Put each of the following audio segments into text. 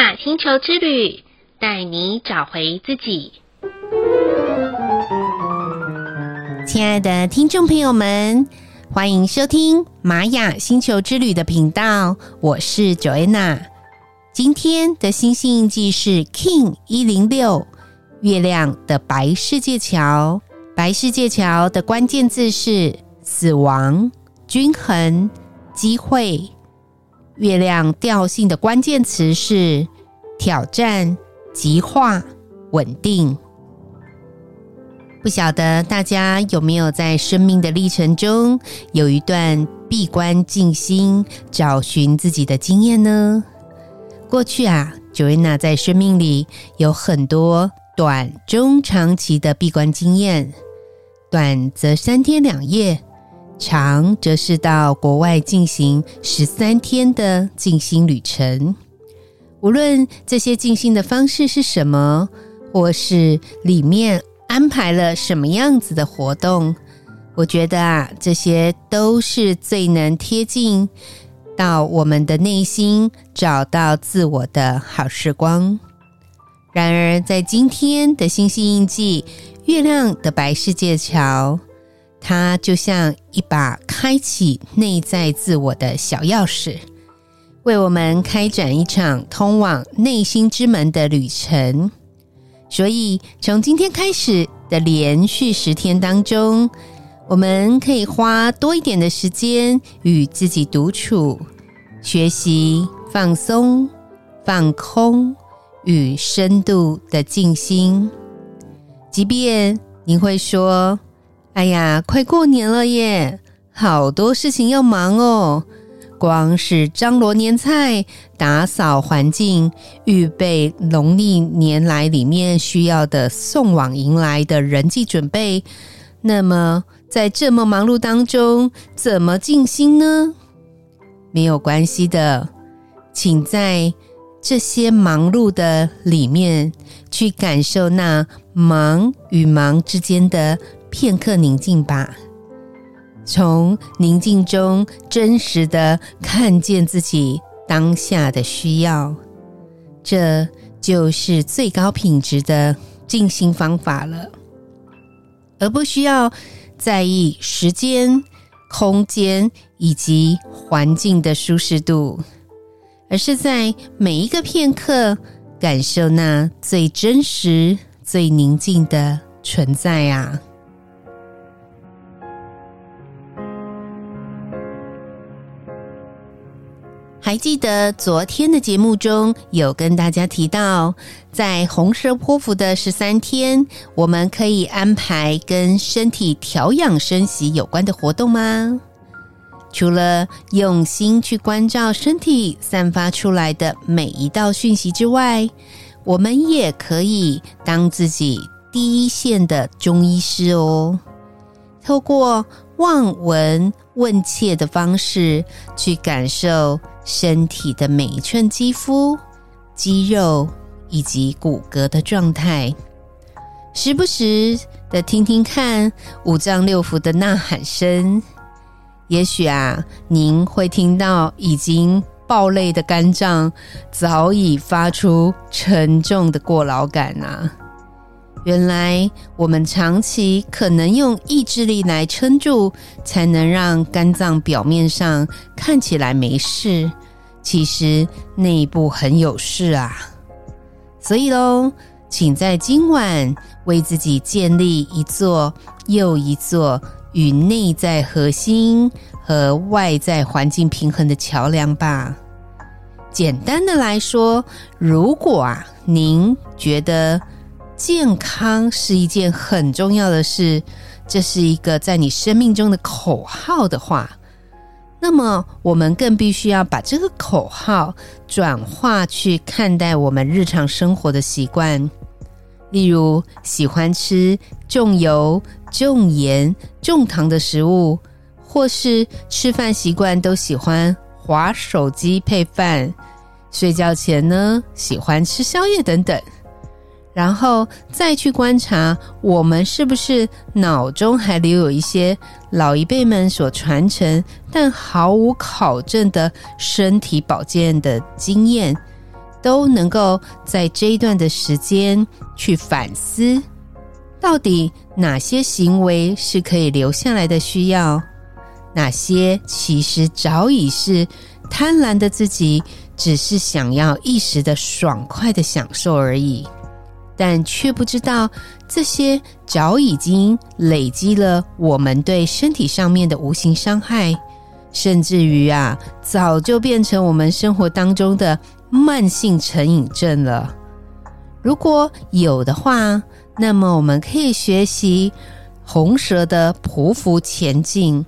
雅星球之旅，带你找回自己。亲爱的听众朋友们，欢迎收听玛雅星球之旅的频道，我是 Joanna。今天的星星印记是 King 一零六，月亮的白世界桥。白世界桥的关键字是死亡、均衡、机会。月亮调性的关键词是挑战、极化、稳定。不晓得大家有没有在生命的历程中有一段闭关静心、找寻自己的经验呢？过去啊，Joanna 在生命里有很多短、中、长期的闭关经验，短则三天两夜，长则是到国外进行十三天的静心旅程。无论这些静心的方式是什么，或是里面安排了什么样子的活动，我觉得啊，这些都是最能贴近到我们的内心，找到自我的好时光。然而，在今天的星系印记，月亮的白世界桥，它就像一把开启内在自我的小钥匙，为我们开展一场通往内心之门的旅程。所以，从今天开始的连续十天当中，我们可以花多一点的时间与自己独处，学习放松、放空与深度的静心。即便你会说：“哎呀，快过年了耶，好多事情要忙哦。”光是张罗年菜、打扫环境、预备农历年来里面需要的送往迎来的人际准备，那么在这么忙碌当中，怎么静心呢？没有关系的，请在这些忙碌的里面去感受那忙与忙之间的片刻宁静吧。从宁静中真实的看见自己当下的需要，这就是最高品质的静心方法了，而不需要在意时间、空间以及环境的舒适度，而是在每一个片刻感受那最真实、最宁静的存在啊。还记得昨天的节目中有跟大家提到，在红蛇波符的十三天，我们可以安排跟身体调养生息有关的活动吗？除了用心去关照身体散发出来的每一道讯息之外，我们也可以当自己第一线的中医师哦，透过望闻问切的方式去感受。身体的每一寸肌肤、肌肉以及骨骼的状态，时不时的听听看五脏六腑的呐喊声。也许啊，您会听到已经爆裂的肝脏早已发出沉重的过劳感啊。原来我们长期可能用意志力来撑住，才能让肝脏表面上看起来没事，其实内部很有事啊。所以喽，请在今晚为自己建立一座又一座与内在核心和外在环境平衡的桥梁吧。简单的来说，如果啊，您觉得健康是一件很重要的事，这是一个在你生命中的口号的话，那么我们更必须要把这个口号转化去看待我们日常生活的习惯。例如，喜欢吃重油、重盐、重糖的食物，或是吃饭习惯都喜欢划手机配饭，睡觉前呢，喜欢吃宵夜等等。然后再去观察，我们是不是脑中还留有一些老一辈们所传承但毫无考证的身体保健的经验，都能够在这一段的时间去反思，到底哪些行为是可以留下来的需要，哪些其实早已是贪婪的自己，只是想要一时的爽快的享受而已，但却不知道这些早已经累积了我们对身体上面的无形伤害。甚至于啊，早就变成我们生活当中的慢性成瘾症了。如果有的话，那么我们可以学习红蛇的匍匐前进，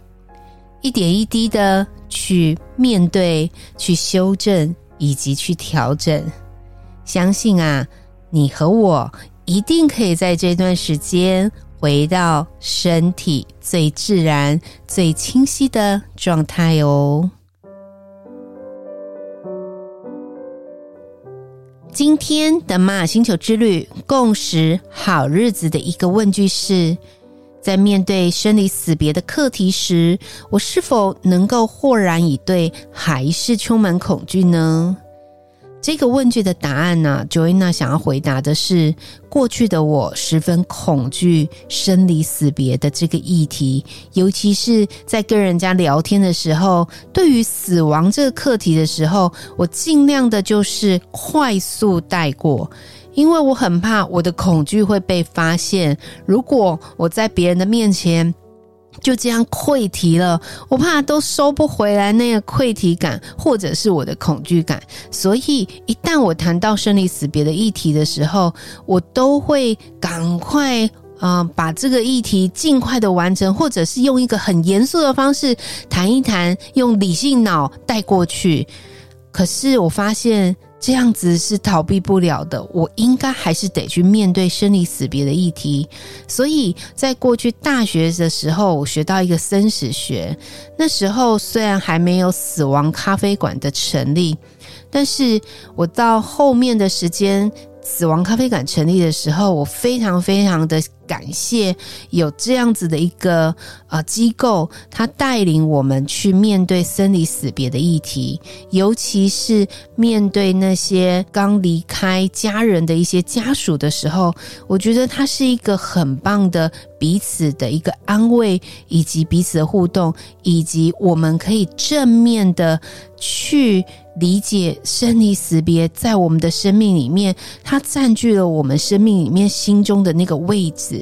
一点一滴的去面对、去修正以及去调整。相信啊，你和我一定可以在这段时间。回到身体最自然、最清晰的状态哦。今天的玛雅星球之旅共识好日子的一个问句是：在面对生离死别的课题时，我是否能够豁然以对，还是充满恐惧呢？这个问句的答案呢，Joanna 想要回答的是：过去的我十分恐惧生离死别的这个议题，尤其是在跟人家聊天的时候，对于死亡这个课题的时候，我尽量的就是快速带过，因为我很怕我的恐惧会被发现。如果我在别人的面前，就这样溃堤了，我怕都收不回来那个溃堤感，或者是我的恐惧感。所以一旦我谈到生离死别的议题的时候，我都会赶快啊、把这个议题尽快的完成，或者是用一个很严肃的方式谈一谈，用理性脑带过去。可是我发现。这样子是逃避不了的，我应该还是得去面对生离死别的议题。所以在过去大学的时候，我学到一个生死学。那时候虽然还没有死亡咖啡馆的成立，但是我到后面的时间。死亡咖啡馆成立的时候，我非常非常的感谢有这样子的一个呃机构，它带领我们去面对生离死别的议题，尤其是面对那些刚离开家人的一些家属的时候，我觉得它是一个很棒的彼此的一个安慰，以及彼此的互动，以及我们可以正面的去。理解生离死别，在我们的生命里面，它占据了我们生命里面心中的那个位置。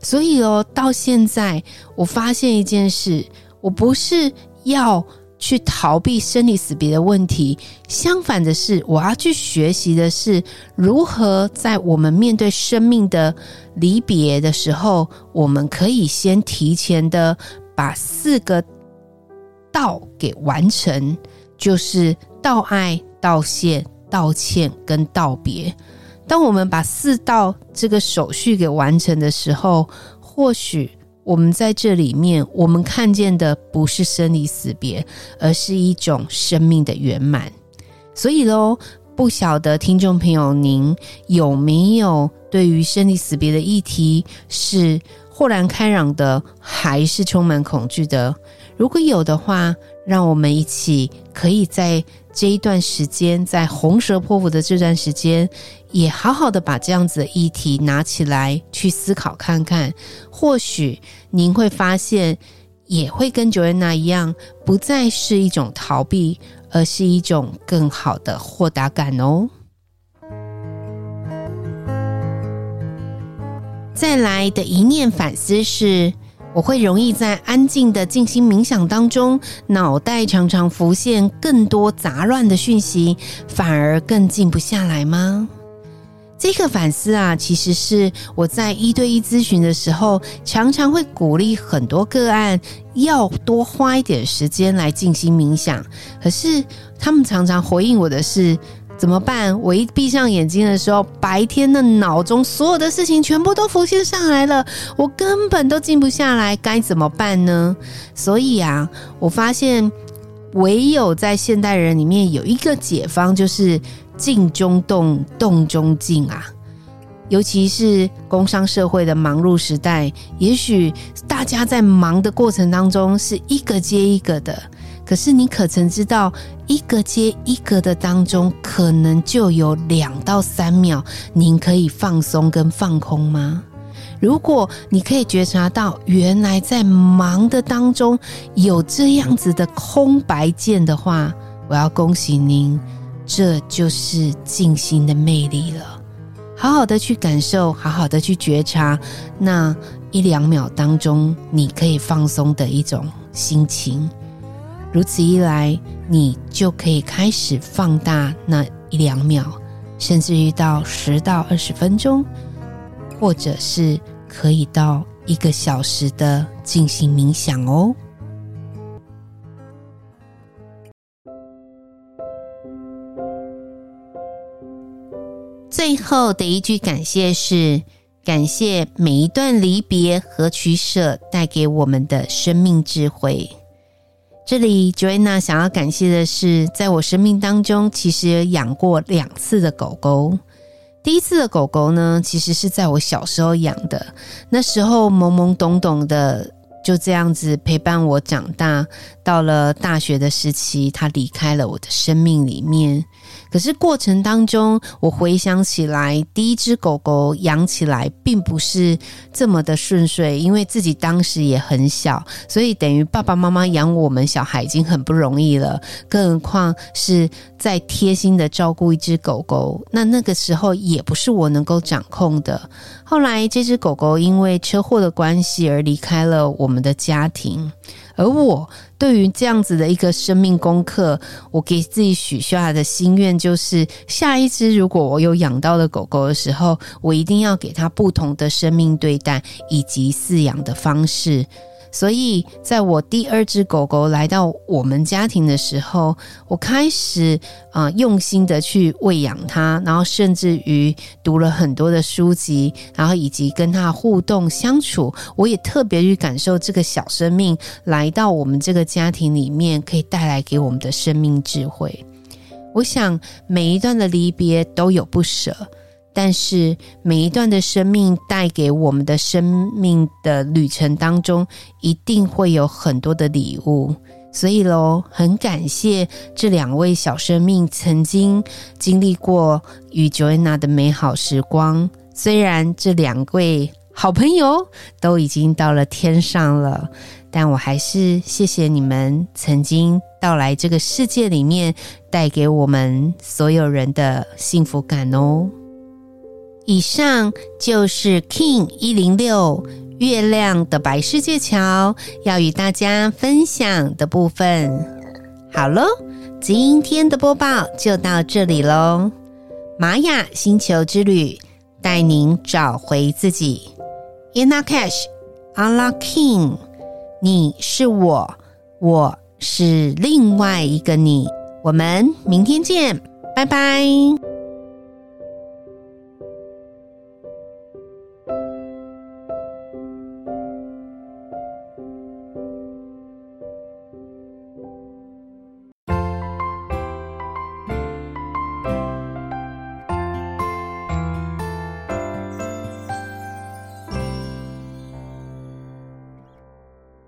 所以哦，到现在我发现一件事，我不是要去逃避生离死别的问题，相反的是，我要去学习的是如何在我们面对生命的离别的时候，我们可以先提前的把四个道给完成，就是。道爱、道谢、道歉跟道别。当我们把四道这个手续给完成的时候，或许我们在这里面，我们看见的不是生离死别，而是一种生命的圆满。所以喽，不晓得听众朋友您有没有对于生离死别的议题是豁然开朗的，还是充满恐惧的？如果有的话，让我们一起可以在。这一段时间，在红蛇破釜的这段时间，也好好的把这样子的议题拿起来去思考看看，或许您会发现，也会跟 Joanna 一样，不再是一种逃避，而是一种更好的豁达感哦。再来的一念反思是。我会容易在安静的静心冥想当中，脑袋常常浮现更多杂乱的讯息，反而更静不下来吗？这个反思啊，其实是我在一对一咨询的时候，常常会鼓励很多个案要多花一点时间来静心冥想，可是他们常常回应我的是。怎么办？我一闭上眼睛的时候，白天的脑中所有的事情全部都浮现上来了，我根本都静不下来，该怎么办呢？所以啊，我发现唯有在现代人里面有一个解方，就是静中动，动中静啊。尤其是工商社会的忙碌时代，也许大家在忙的过程当中是一个接一个的。可是你可曾知道，一个接一个的当中，可能就有两到三秒，您可以放松跟放空吗？如果你可以觉察到，原来在忙的当中有这样子的空白键的话，我要恭喜您，这就是静心的魅力了。好好的去感受，好好的去觉察，那一两秒当中你可以放松的一种心情。如此一来，你就可以开始放大那一两秒，甚至于到十到二十分钟。或者是可以到一个小时的进行冥想哦。最后的一句感谢是：感谢每一段离别和取舍带给我们的生命智慧。这里 Joanna 想要感谢的是，在我生命当中，其实养过两次的狗狗。第一次的狗狗呢，其实是在我小时候养的，那时候懵懵懂懂的，就这样子陪伴我长大。到了大学的时期，它离开了我的生命里面。可是过程当中，我回想起来，第一只狗狗养起来并不是这么的顺遂，因为自己当时也很小，所以等于爸爸妈妈养我们小孩已经很不容易了，更何况是再贴心的照顾一只狗狗，那那个时候也不是我能够掌控的。后来这只狗狗因为车祸的关系而离开了我们的家庭。而我对于这样子的一个生命功课，我给自己许下的心愿就是：下一只如果我有养到的狗狗的时候，我一定要给它不同的生命对待以及饲养的方式。所以，在我第二只狗狗来到我们家庭的时候，我开始啊、用心的去喂养它，然后甚至于读了很多的书籍，然后以及跟它互动相处，我也特别去感受这个小生命来到我们这个家庭里面，可以带来给我们的生命智慧。我想每一段的离别都有不舍。但是每一段的生命带给我们的生命的旅程当中，一定会有很多的礼物。所以喽，很感谢这两位小生命曾经经历过与 Joanna 的美好时光。虽然这两位好朋友都已经到了天上了，但我还是谢谢你们曾经到来这个世界里面，带给我们所有人的幸福感哦。以上就是 King 一零六月亮的白世界桥要与大家分享的部分。好喽，今天的播报就到这里喽。玛雅星球之旅带您找回自己。In Lak'ech，Allah Kin，你是我，我是另外一个你。我们明天见，拜拜。